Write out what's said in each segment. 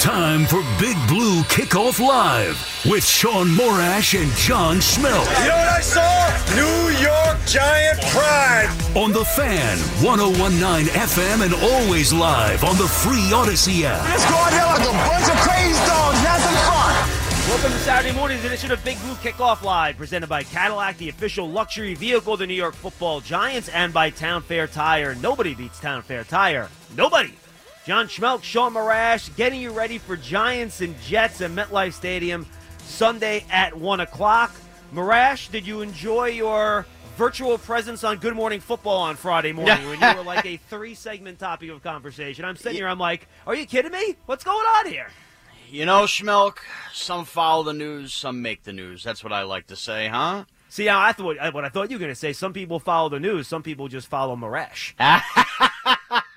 time for Big Blue Kickoff Live with Shaun Morash and John Schmeelk. You know what I saw? New York Giant pride. On the Fan, 1019 FM, and always live on the free Audacy app. Let's go out there like a bunch of crazy dogs, have some fun. Welcome to Saturday morning's edition of Big Blue Kickoff Live, presented by Cadillac, the official luxury vehicle of the New York Football Giants, and by Town Fair Tire. Nobody beats Town Fair Tire. Nobody. John Schmeelk, Shaun Morash, getting you ready for Giants and Jets at MetLife Stadium Sunday at 1 o'clock. Morash, did you enjoy your virtual presence on Good Morning Football on Friday morning when you were like a three segment topic of conversation? I'm sitting here, I'm like, are you kidding me? What's going on here? You know, Schmeelk, some follow the news, some make the news. That's what I like to say, huh? See, I thought what I thought you were going to say. Some people follow the news, some people just follow Morash.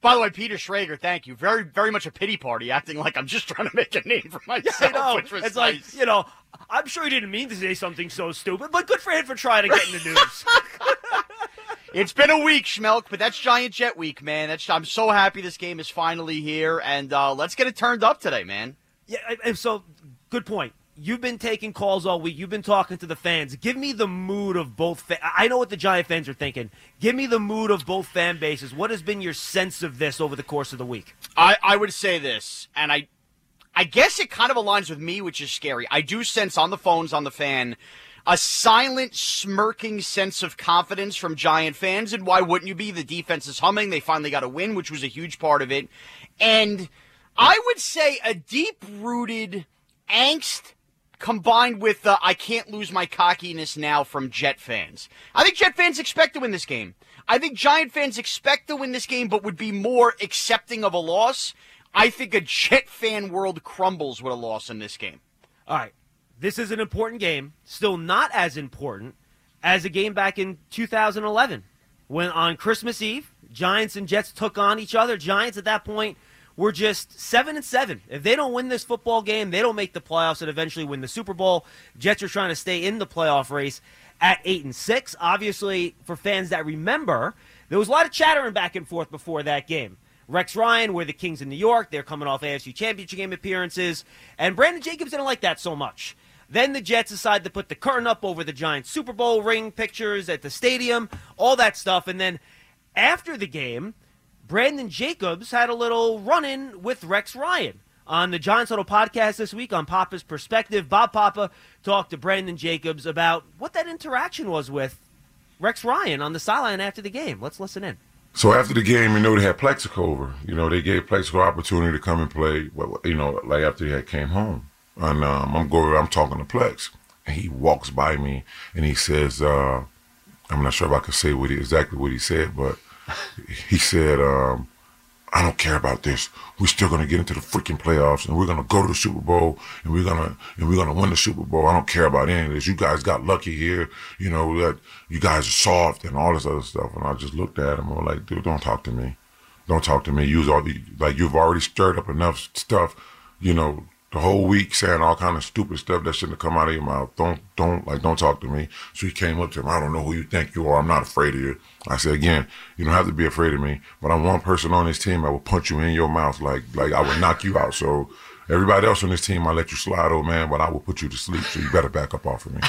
By the way, Peter Schrager, thank you. Very, very much a pity party, acting like I'm just trying to make a name for myself. I know. Which was It's nice. like, you know, I'm sure he didn't mean to say something so stupid, but good for him for trying to get in the news. It's been a week, Schmeelk, but that's Giant Jet Week, man. That's I'm so happy this game is finally here, and uh, let's get it turned up today, man. yeah, and so good point. You've been taking calls all week. You've been talking to the fans. Give me the mood of both. Fa- I know what the Giant fans are thinking. Give me the mood of both fan bases. What has been your sense of this over the course of the week? I, I would say this, and I I guess it kind of aligns with me, which is scary. I do sense on the phones, on the fan, a silent, smirking sense of confidence from Giant fans. And why wouldn't you be? The defense is humming. They finally got a win, which was a huge part of it. And I would say a deep rooted angst combined with uh, I can't lose my cockiness now from Jet fans. I think Jet fans expect to win this game. I think Giant fans expect to win this game, but would be more accepting of a loss. I think a Jet fan world crumbles with a loss in this game. All right. This is an important game. Still not as important as a game back in 2011 when on Christmas Eve, Giants and Jets took on each other. Giants at that point were just 7 and 7. If they don't win this football game, they don't make the playoffs and eventually win the Super Bowl. Jets are trying to stay in the playoff race at 8 and 6. Obviously, for fans that remember, there was a lot of chattering back and forth before that game. Rex Ryan, we're the Kings in New York. They're coming off AFC Championship game appearances. And Brandon Jacobs didn't like that so much. Then the Jets decided to put the curtain up over the Giants Super Bowl ring pictures at the stadium, all that stuff. And then after the game, Brandon Jacobs had a little run in with Rex Ryan. On the Giants Huddle podcast this week on Papa's Perspective, Bob Papa talked to Brandon Jacobs about what that interaction was with Rex Ryan on the sideline after the game. Let's listen in. So after the game, you know, they had Plaxico over. You know, they gave Plaxico opportunity to come and play. You know, like after he had came home, and um, I'm going, I'm talking to Plex, and he walks by me and he says, uh, I'm not sure if I can say what he, exactly what he said, but he said, um, I don't care about this. We're still gonna get into the freaking playoffs, and we're gonna go to the Super Bowl, and we're gonna and we're gonna win the Super Bowl. I don't care about any of this. You guys got lucky here. You know that you guys are soft and all this other stuff. And I just looked at him and was like, dude, don't talk to me. Don't talk to me. Use all the like you've already stirred up enough stuff. You know the whole week saying all kind of stupid stuff that shouldn't have come out of your mouth. Don't don't like don't talk to me. So he came up to him. I don't know who you think you are. I'm not afraid of you. I said again, you don't have to be afraid of me, but I'm one person on this team. I will punch you in your mouth like like I would knock you out. So everybody else on this team, I let you slide, old man, but I will put you to sleep. So you better back up off of me.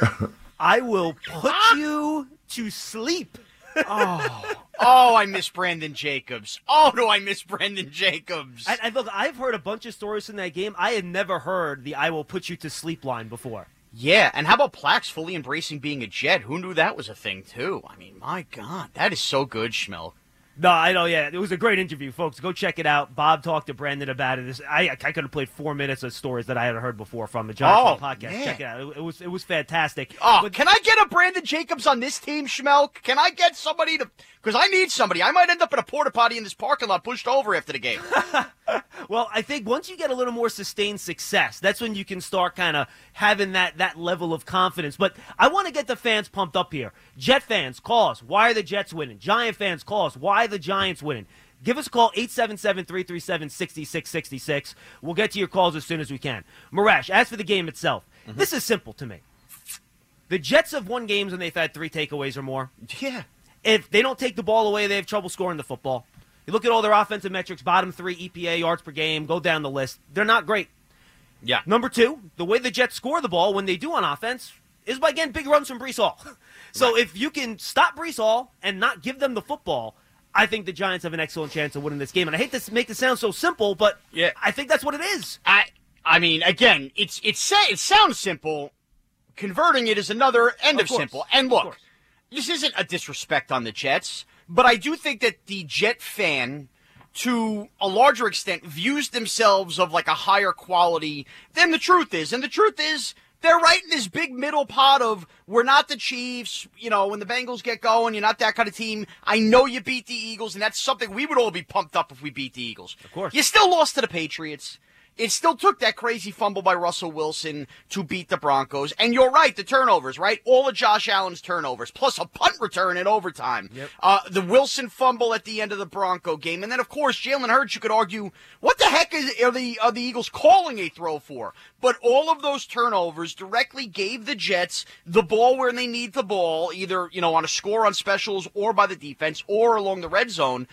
I will put you to sleep. Oh, Oh, I miss Brandon Jacobs. Oh, do I miss Brandon Jacobs? And, and look, I've heard a bunch of stories from that game. I had never heard the "I will put you to sleep" line before. Yeah, and how about Plax fully embracing being a Jet? Who knew that was a thing too? I mean, my God, that is so good, Schmeelk. No, I know. Yeah, it was a great interview, folks. Go check it out. Bob talked to Brandon about it. This, I, I could have played four minutes of stories that I hadn't heard before from the Giants Oh, podcast. man. Check it out. It, it was it was fantastic. Oh, But- can I get a Brandon Jacobs on this team, Schmeelk? Can I get somebody to? Because I need somebody. I might end up in a porta potty in this parking lot, pushed over after the game. Well, I think once you get a little more sustained success, that's when you can start kind of having that that level of confidence. But I want to get the fans pumped up here. Jet fans, call us. Why are the Jets winning? Giant fans, call us. Why are the Giants winning? Give us a call, 877-337-6666. We'll get to your calls as soon as we can. Morash, as for the game itself, mm-hmm. this is simple to me. The Jets have won games when they've had three takeaways or more. yeah. If they don't take the ball away, they have trouble scoring the football. You look at all their offensive metrics, bottom three EPA yards per game, go down the list. They're not great. Yeah. Number two, the way the Jets score the ball when they do on offense is by getting big runs from Breece Hall. so right. if you can stop Breece Hall and not give them the football, I think the Giants have an excellent chance of winning this game. And I hate to make this sound so simple, but yeah. I think that's what it is. I I mean, again, it's it's it sounds simple. Converting it is another end of, of simple. And look, this isn't a disrespect on the Jets, but I do think that the Jet fan to a larger extent views themselves of like a higher quality than the truth is. And the truth is they're right in this big middle pot of we're not the Chiefs. You know, when the Bengals get going, you're not that kind of team. I know you beat the Eagles, and that's something we would all be pumped up if we beat the Eagles. Of course. You still lost to the Patriots. It still took that crazy fumble by Russell Wilson to beat the Broncos. And you're right, the turnovers, right? All of Josh Allen's turnovers, plus a punt return in overtime. Yep. Uh, the Wilson fumble at the end of the Bronco game. And then, of course, Jalen Hurts, you could argue, what the heck is, are, the, are the Eagles calling a throw for? But all of those turnovers directly gave the Jets the ball where they need the ball, either, you know, on a score on specials or by the defense or along the red zone.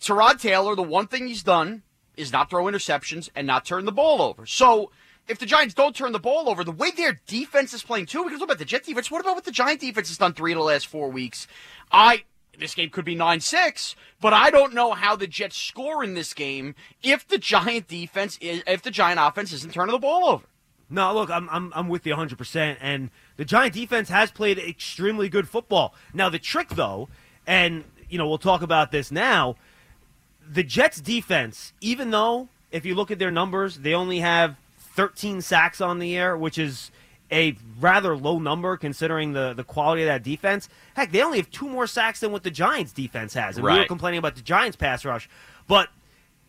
Tyrod Taylor, the one thing he's done is not throw interceptions and not turn the ball over. So if the Giants don't turn the ball over, the way their defense is playing too, because what about the Jet defense? What about what the Giant defense has done three of the last four weeks? I this game could be 9-6, but I don't know how the Jets score in this game if the Giant defense is if the Giant offense isn't turning the ball over. No, look, I'm I'm I'm with you 100%. And the Giant defense has played extremely good football. Now the trick though, and you know, we'll talk about this now, the Jets defense, even though if you look at their numbers, they only have 13 sacks on the air, which is a rather low number considering the, the quality of that defense. Heck, they only have two more sacks than what the Giants defense has. And right. we were complaining about the Giants pass rush. But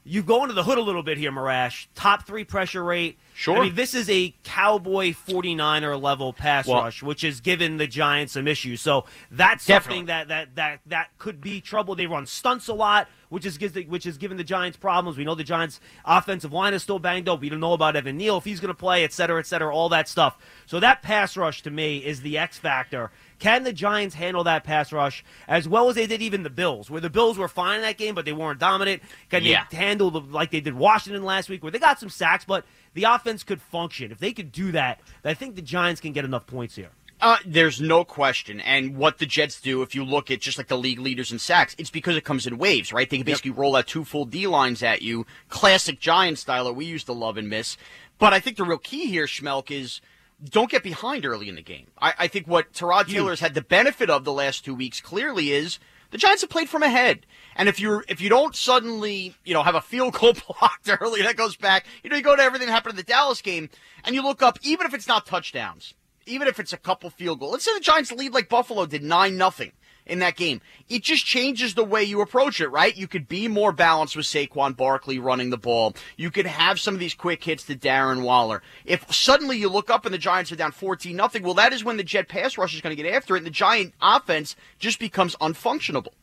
you go into the hood a little bit here, Morash. Top three pressure rate. Sure. I mean, this is a Cowboy 49er level pass well, rush, which has given the Giants some issues. So that's definitely. something that, that, that, that could be trouble. They run stunts a lot, which is which is giving the Giants problems. We know the Giants' offensive line is still banged up. We don't know about Evan Neal if he's going to play, et cetera, et cetera, all that stuff. So that pass rush to me is the X factor can the Giants handle that pass rush as well as they did even the Bills, where the Bills were fine in that game, but they weren't dominant? Can yeah. they handle the, like they did Washington last week, where they got some sacks, but the offense could function? If they could do that, I think the Giants can get enough points here. Uh, there's no question. And what the Jets do, if you look at just like the league leaders in sacks, it's because it comes in waves, right? They can basically yep. roll out two full D lines at you, classic Giant style that we used to love and miss. But I think the real key here, Schmeelk, is – don't get behind early in the game. I, I think what Tyrod Taylor has had the benefit of the last two weeks clearly is the Giants have played from ahead. And if you're if you don't suddenly, you know, have a field goal blocked early, that goes back, you know, you go to everything that happened in the Dallas game and you look up, even if it's not touchdowns, even if it's a couple field goals. Let's say the Giants lead like Buffalo did nine nothing in that game. It just changes the way you approach it, right? You could be more balanced with Saquon Barkley running the ball. You could have some of these quick hits to Darren Waller. If suddenly you look up and the Giants are down 14 nothing, well, that is when the Jet pass rush is going to get after it, and the Giant offense just becomes unfunctionable.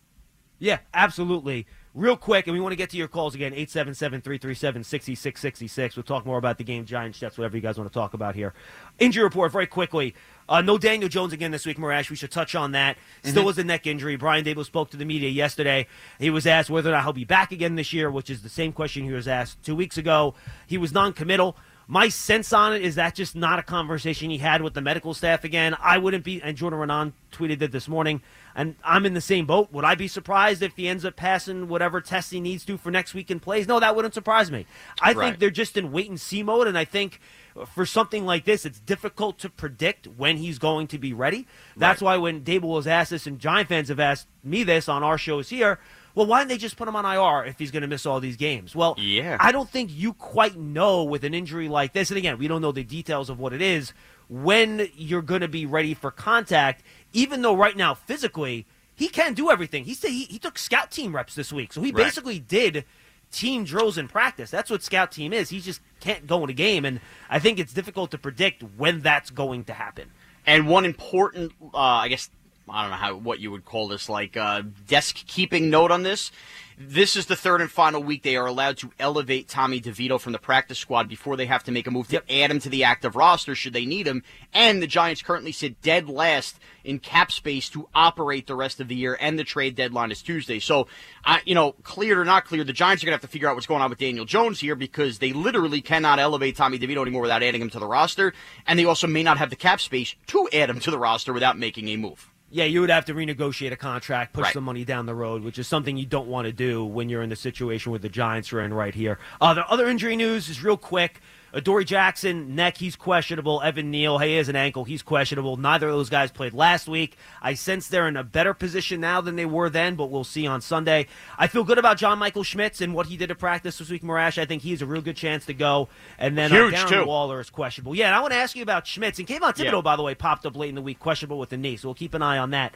Yeah, absolutely. Real quick, and we want to get to your calls again 877 337 6666. We'll talk more about the game, Giants, Jets, whatever you guys want to talk about here. Injury report, very quickly. Uh, no Daniel Jones again this week, Morash. We should touch on that. Still mm-hmm. was a neck injury. Brian Daboll spoke to the media yesterday. He was asked whether or not he'll be back again this year, which is the same question he was asked two weeks ago. He was non-committal. My sense on it is that just not a conversation he had with the medical staff again. I wouldn't be, and Jordan Raanan tweeted it this morning, and I'm in the same boat. Would I be surprised if he ends up passing whatever test he needs to for next week and plays? No, that wouldn't surprise me. I right. think they're just in wait and see mode, and I think – for something like this, it's difficult to predict when he's going to be ready. That's right. why when Daboll was asked this, and Giant fans have asked me this on our shows here, well, why didn't they just put him on IR if he's going to miss all these games? Well, yeah. I don't think you quite know with an injury like this, and again, we don't know the details of what it is, when you're going to be ready for contact, even though right now, physically, he can do everything. He said he, he took scout team reps this week, so he right. basically did – team drills in practice. That's what scout team is. He just can't go in a game, and I think it's difficult to predict when that's going to happen. And one important, uh, I guess, I don't know how what you would call this, like uh, desk keeping note on this. This is the third and final week they are allowed to elevate Tommy DeVito from the practice squad before they have to make a move to add him to the active roster should they need him. And the Giants currently sit dead last in cap space to operate the rest of the year, and the trade deadline is Tuesday. So, uh, you know, cleared or not cleared, the Giants are going to have to figure out what's going on with Daniel Jones here because they literally cannot elevate Tommy DeVito anymore without adding him to the roster, and they also may not have the cap space to add him to the roster without making a move. Yeah, you would have to renegotiate a contract, push Right. some money down the road, which is something you don't want to do when you're in the situation where the Giants are in right here. Uh, the other injury news is real quick. Adoree Jackson, neck, he's questionable. Evan Neal, he has an ankle, he's questionable. Neither of those guys played last week. I sense they're in a better position now than they were then, but we'll see on Sunday. I feel good about John Michael Schmitz and what he did at practice this week, Morash. I think he has a real good chance to go. And then uh, Huge, Darren too. Waller is questionable. Yeah, and I want to ask you about Schmitz. And Kayvon Thibodeaux, Yeah. by the way, popped up late in the week, questionable with the knee, so we'll keep an eye on that.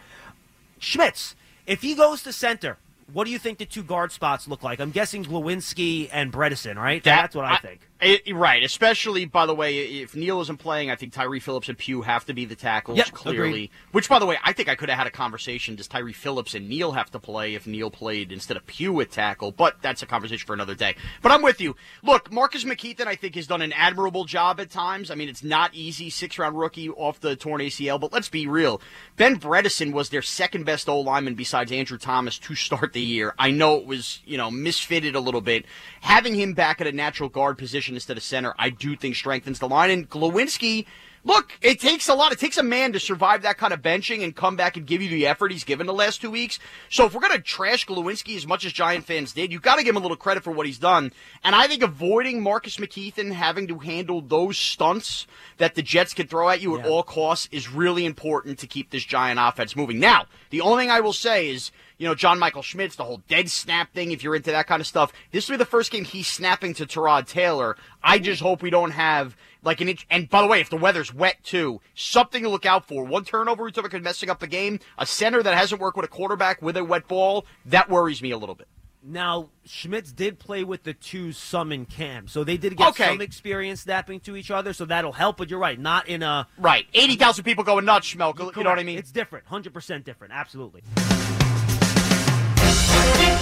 Schmitz, if he goes to center, what do you think the two guard spots look like? I'm guessing Glowinski and Bredeson, right? That's what I, think. I- right, especially by the way, if Neal isn't playing, I think Tyre Phillips and Pugh have to be the tackles Yep, clearly. agreed. Which, by the way, I think I could have had a conversation. Does Tyre Phillips and Neal have to play if Neal played instead of Pugh at tackle? But that's a conversation for another day. But I'm with you. Look, Marcus McKethan, I think, has done an admirable job at times. I mean, it's not easy, six round rookie off the torn ACL. But let's be real. Ben Bredeson was their second best O lineman besides Andrew Thomas to start the year. I know it was you know misfitted a little bit. Having him back at a natural guard position instead of center, I do think strengthens the line. And Glowinski, look, it takes a lot. It takes a man to survive that kind of benching and come back and give you the effort he's given the last two weeks. So if we're gonna trash Glowinski as much as Giant fans did, you've got to give him a little credit for what he's done. And I think avoiding Marcus McKethan having to handle those stunts that the Jets could throw at you at all costs is really important to keep this Giant offense moving. Now, the only thing I will say is you know, John Michael Schmitz, the whole dead snap thing, if you're into that kind of stuff. This will be the first game he's snapping to Tyrod Taylor. I just hope we don't have like an inch. And by the way, if the weather's wet too, something to look out for. One turnover we took could messing up the game. A center that hasn't worked with a quarterback with a wet ball, that worries me a little bit. Now, Schmitz did play with the two some in camp, so they did get Okay. some experience snapping to each other, so that'll help. But you're right, not in a. Right. 80,000 people going nuts, Schmeelk. You know what I mean? It's different, hundred percent different, absolutely.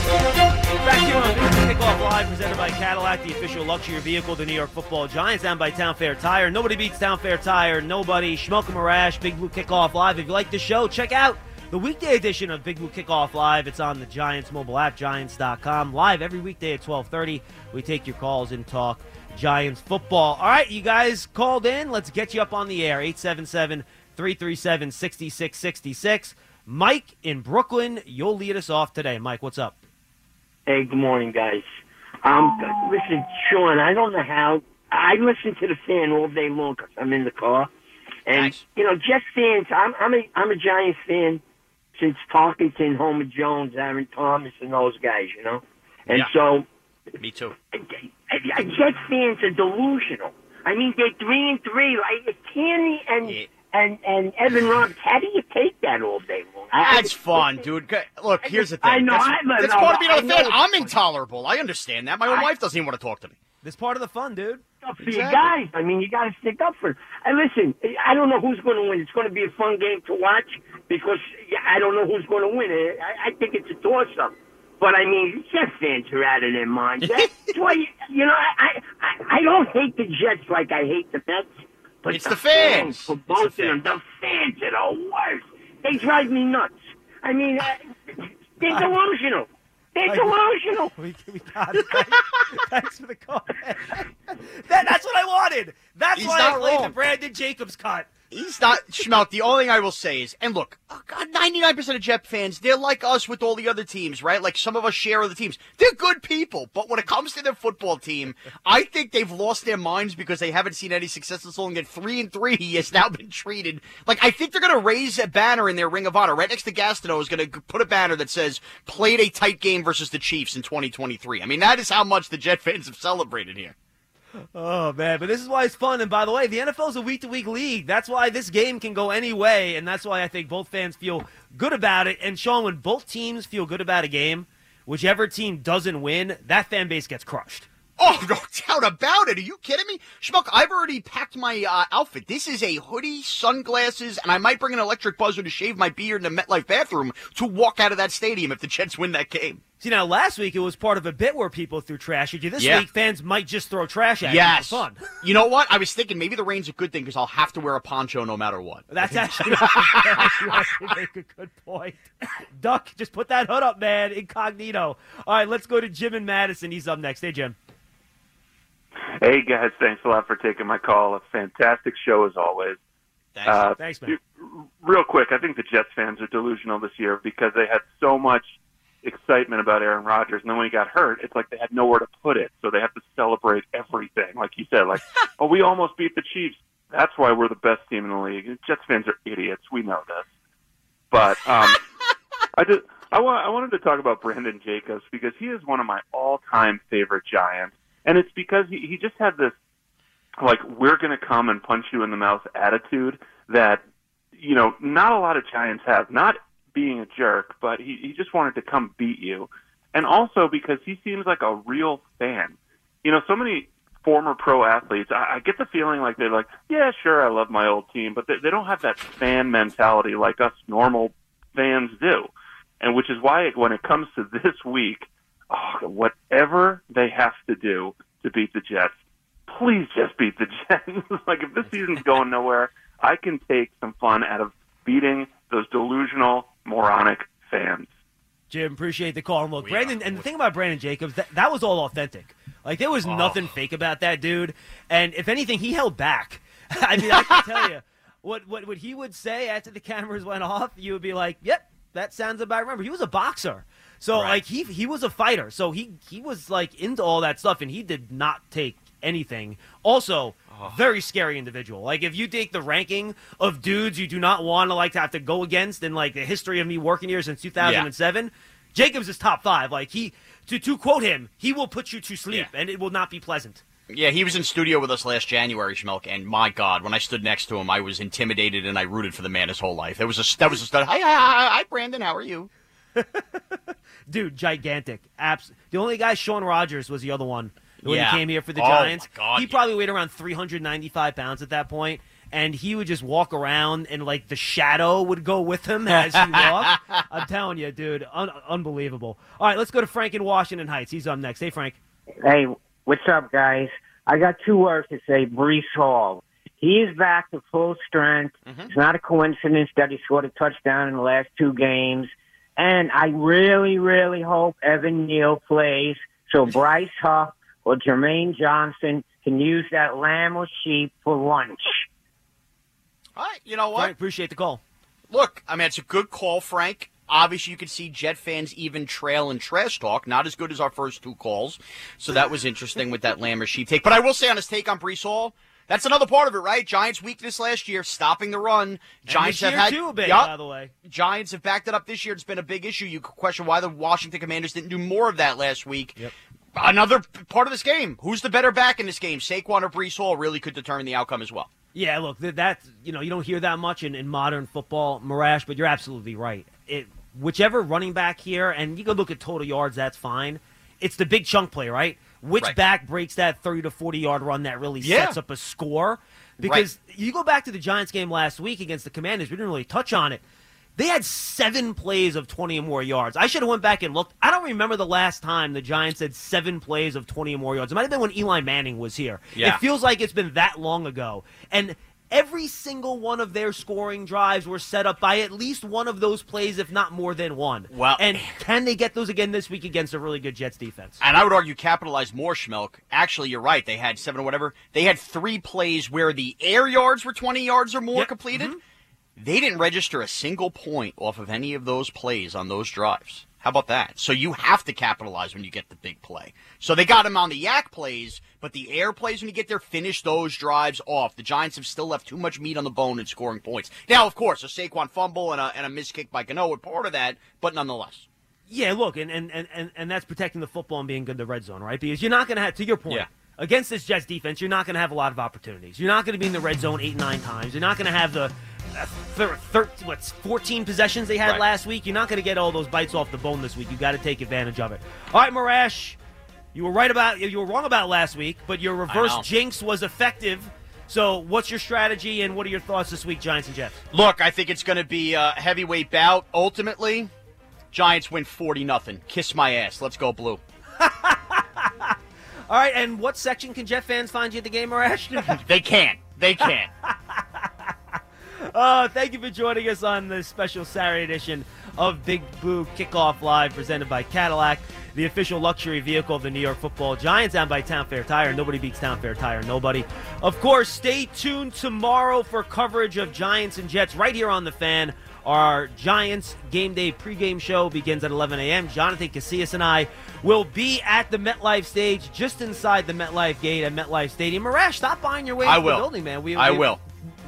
Back here on Big Kickoff Live, presented by Cadillac, the official luxury vehicle of the New York Football Giants, and by Town Fair Tire. Nobody beats Town Fair Tire. Nobody. Schmelka Morash, Big Blue Kickoff Live. If you like the show, check out the weekday edition of Big Blue Kickoff Live. It's on the Giants mobile app, Giants.com. Live every weekday at 12:30. We take your calls and talk Giants football. All right, you guys called in. Let's get you up on the air. 877 337 6666. Mike in Brooklyn, you'll lead us off today. Mike, what's up? Hey, good morning, guys. Um, listen, Shaun, I don't know how. I listen to the fan all day long 'cause I'm in the car, and Nice. you know, Jets fans. I'm I'm a I'm a Giants fan since Tarkenton, Homer Jones, Aaron Thomas, and those guys. You know, and Yeah. so Me too. Jets fans are delusional. I mean, they're three and three. Like Canny and Yeah. And and Evan Roberts. How do you take that all day long? I- I That's just- fun, dude. Go- Look, here's the thing. I know, That's, I know, that's no, part of being I a know fan. it's I'm intolerable. I understand that. My own I- wife doesn't even want to talk to me. This part of the fun, dude. up for you guys. I mean, you got to stick up for. It. And listen, I don't know who's going to win. It's going to be a fun game to watch because I don't know who's going to win. I, I think it's a toss-up. But I mean, Jet fans are out of their minds. That's why you, you know I, I I don't hate the Jets like I hate the Mets. But It's the fans. for It's both the of them, the fans are the worst. They drive me nuts. I mean, uh, they're delusional. They're delusional. We, we got it. Thanks for the call. that, that's what I wanted. That's He's why I not played the. Brandon Jacobs cut. He's not Schmeelk. The only thing I will say is, and look, oh God, 99% of Jet fans, they're like us with all the other teams, right? Like some of us share other teams. They're good people, but when it comes to their football team, I think they've lost their minds because they haven't seen any success this long. And three and three has now been treated like I think they're going to raise a banner in their Ring of Honor right next to Gastineau is going to put a banner that says "Played a tight game versus the Chiefs in 2023." I mean, that is how much the Jet fans have celebrated here. Oh man, but this is why it's fun. And by the way, the NFL is a week to week league. That's why this game can go any way, and that's why I think both fans feel good about it. And Shaun, when both teams feel good about a game, whichever team doesn't win, that fan base gets crushed. Oh, no doubt about it. Are you kidding me? Schmuck, I've already packed my uh, outfit. This is a hoodie, sunglasses, and I might bring an electric buzzer to shave my beard in the MetLife bathroom to walk out of that stadium if the Jets win that game. See, now last week it was part of a bit where people threw trash at you. This Yeah. week, fans might just throw trash at Yes. you for fun. You know what? I was thinking maybe the rain's a good thing because I'll have to wear a poncho no matter what. That's actually, you actually make a good point. Duck, just put that hood up, man. Incognito. All right, let's go to Jim and Madison. He's up next. Hey, Jim. Hey guys, thanks a lot for taking my call. A fantastic show as always. Thanks. Uh, Thanks, man. Real quick, I think the Jets fans are delusional this year because they had so much excitement about Aaron Rodgers, and then when he got hurt, it's like they had nowhere to put it, so they have to celebrate everything. Like you said, like, oh, we almost beat the Chiefs. That's why we're the best team in the league. Jets fans are idiots. We know this. But um, I just I want I wanted to talk about Brandon Jacobs because he is one of my all-time favorite Giants, and it's because he he just had this like we're going to come and punch you in the mouth attitude that you know not a lot of Giants have. Not being a jerk, but he he just wanted to come beat you, and also because he seems like a real fan. You know, so many former pro athletes, I, I get the feeling like they're like, yeah, sure, I love my old team, but they, they don't have that fan mentality like us normal fans do, and which is why when it comes to this week, oh, whatever they have to do to beat the Jets, please just beat the Jets. like if this season's going nowhere, I can take some fun out of beating those delusional, moronic fans. Jim, appreciate the call. And look, Brandon, and the thing about Brandon Jacobs, that, that was all authentic. Like, there was oh. nothing fake about that dude. And if anything, he held back. I mean, I can tell you, what, what, what he would say after the cameras went off, you would be like, yep, that sounds about right. Remember, he was a boxer. So, Right. like, he, he was a fighter. So he, he was, like, into all that stuff, and he did not take anything. Also, oh. very scary individual. Like, if you take the ranking of dudes you do not want to, like, to have to go against in, like, the history of me working here since 2007, Jacobs is top five. Like, he, to, to quote him, he will put you to sleep, Yeah. and it will not be pleasant. Yeah, he was in studio with us last January, Schmeelk, and my God, when I stood next to him, I was intimidated and I rooted for the man his whole life. It was a that was a stud. Hi, hi, hi, hi, Brandon, how are you? Dude, gigantic. Abs- the only guy, Shaun Rogers, was the other one when Yeah. he came here for the Oh, Giants. God, he yeah. probably weighed around 395 pounds at that point, and he would just walk around, and like the shadow would go with him as he walked. I'm telling you, dude, un- unbelievable. All right, let's go to Frank in Washington Heights. He's up next. Hey, Frank. Hey, what's up, guys? I got two words to say. Breece Hall. He is back to full strength. Mm-hmm. It's not a coincidence that he scored a touchdown in the last two games. And I really, really hope Evan Neal plays so Bryce Huff or Jermaine Johnson can use that lamb or sheep for lunch. All right, you know what? Frank, appreciate the call. Look, I mean, it's a good call, Frank. Obviously, you could see Jet fans even trail and trash talk. Not as good as our first two calls. So that was interesting with that lamb or sheep take. But I will say on his take on Breece Hall, that's another part of it, right? Giants' weakness last year, stopping the run. Giants and this have had too, big, Yup. by the way. Giants have backed it up this year. It's been a big issue. You could question why the Washington Commanders didn't do more of that last week. Yep. Another part of this game. Who's the better back in this game? Saquon or Breece Hall really could determine the outcome as well. Yeah, look, th- that you know, you don't hear that much in, in modern football, Morash, but you're absolutely right. It whichever running back here, and you can look at total yards, that's fine. It's the big chunk play, right? Which Right. back breaks that 30 to 40 yard run that really Yeah. sets up a score? Because you go back to the Giants game last week against the Commanders, we didn't really touch on it. They had seven plays of 20 or more yards. I should have went back and looked. I don't remember the last time the Giants had seven plays of 20 or more yards. It might have been when Eli Manning was here. Yeah. It feels like it's been that long ago. And every single one of their scoring drives were set up by at least one of those plays, if not more than one. Well- and can they get those again this week against a really good Jets defense? And I would argue capitalize more, Schmeelk. Actually, you're right. They had seven or whatever. They had three plays where the air yards were 20 yards or more Yep. completed. Mm-hmm. They didn't register a single point off of any of those plays on those drives. How about that? So you have to capitalize when you get the big play. So they got him on the YAC plays, but the air plays when you get there, finish those drives off. The Giants have still left too much meat on the bone in scoring points. Now, of course, a Saquon fumble and a, and a missed kick by Gano were part of that, but nonetheless. Yeah, look, and, and, and, and, that's protecting the football and being good in the red zone, right? Because you're not going to have, to your point, Yeah. against this Jets defense, you're not going to have a lot of opportunities. You're not going to be in the red zone eight, nine times. You're not going to have the thir- thir- what's 14 possessions they had Right. last week. You're not going to get all those bites off the bone this week. you got to take advantage of it. All right, Morash, You were right about you were wrong about last week, but your reverse jinx was effective. So, what's your strategy and what are your thoughts this week, Giants and Jets? Look, I think it's going to be a heavyweight bout. Ultimately, Giants win 40 nothing. Kiss my ass. Let's go blue. All right, and what section can Jet fans find you at the game, Arash? They can't. They can't. Uh, thank you for joining us on this special Saturday edition of Big Blue Kickoff Live, presented by Cadillac, the official luxury vehicle of the New York Football Giants, and by Town Fair Tire. Nobody beats Town Fair Tire. Nobody. Of course, stay tuned tomorrow for coverage of Giants and Jets right here on the Fan. Our Giants game day pregame show begins at 11 a.m. Jonathan Casillas and I will be at the MetLife stage, just inside the MetLife gate at MetLife Stadium. Morash, stop by on your way I to will. the building, man. We, I we- will.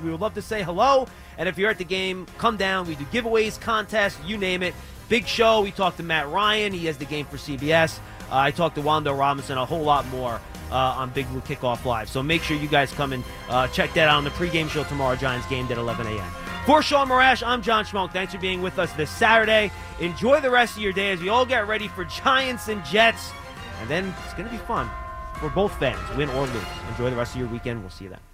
We would love to say hello. And if you're at the game, come down. We do giveaways, contests, you name it. Big show. We talked to Matt Ryan. He has the game for CBS. Uh, I talked to Wan'Dale Robinson, a whole lot more uh, on Big Blue Kickoff Live. So make sure you guys come and uh, check that out on the pregame show tomorrow. Giants game at 11 a.m. For Shaun Morash, I'm John Schmeelk. Thanks for being with us this Saturday. Enjoy the rest of your day as we all get ready for Giants and Jets. And then it's going to be fun for both fans, win or lose. Enjoy the rest of your weekend. We'll see you then.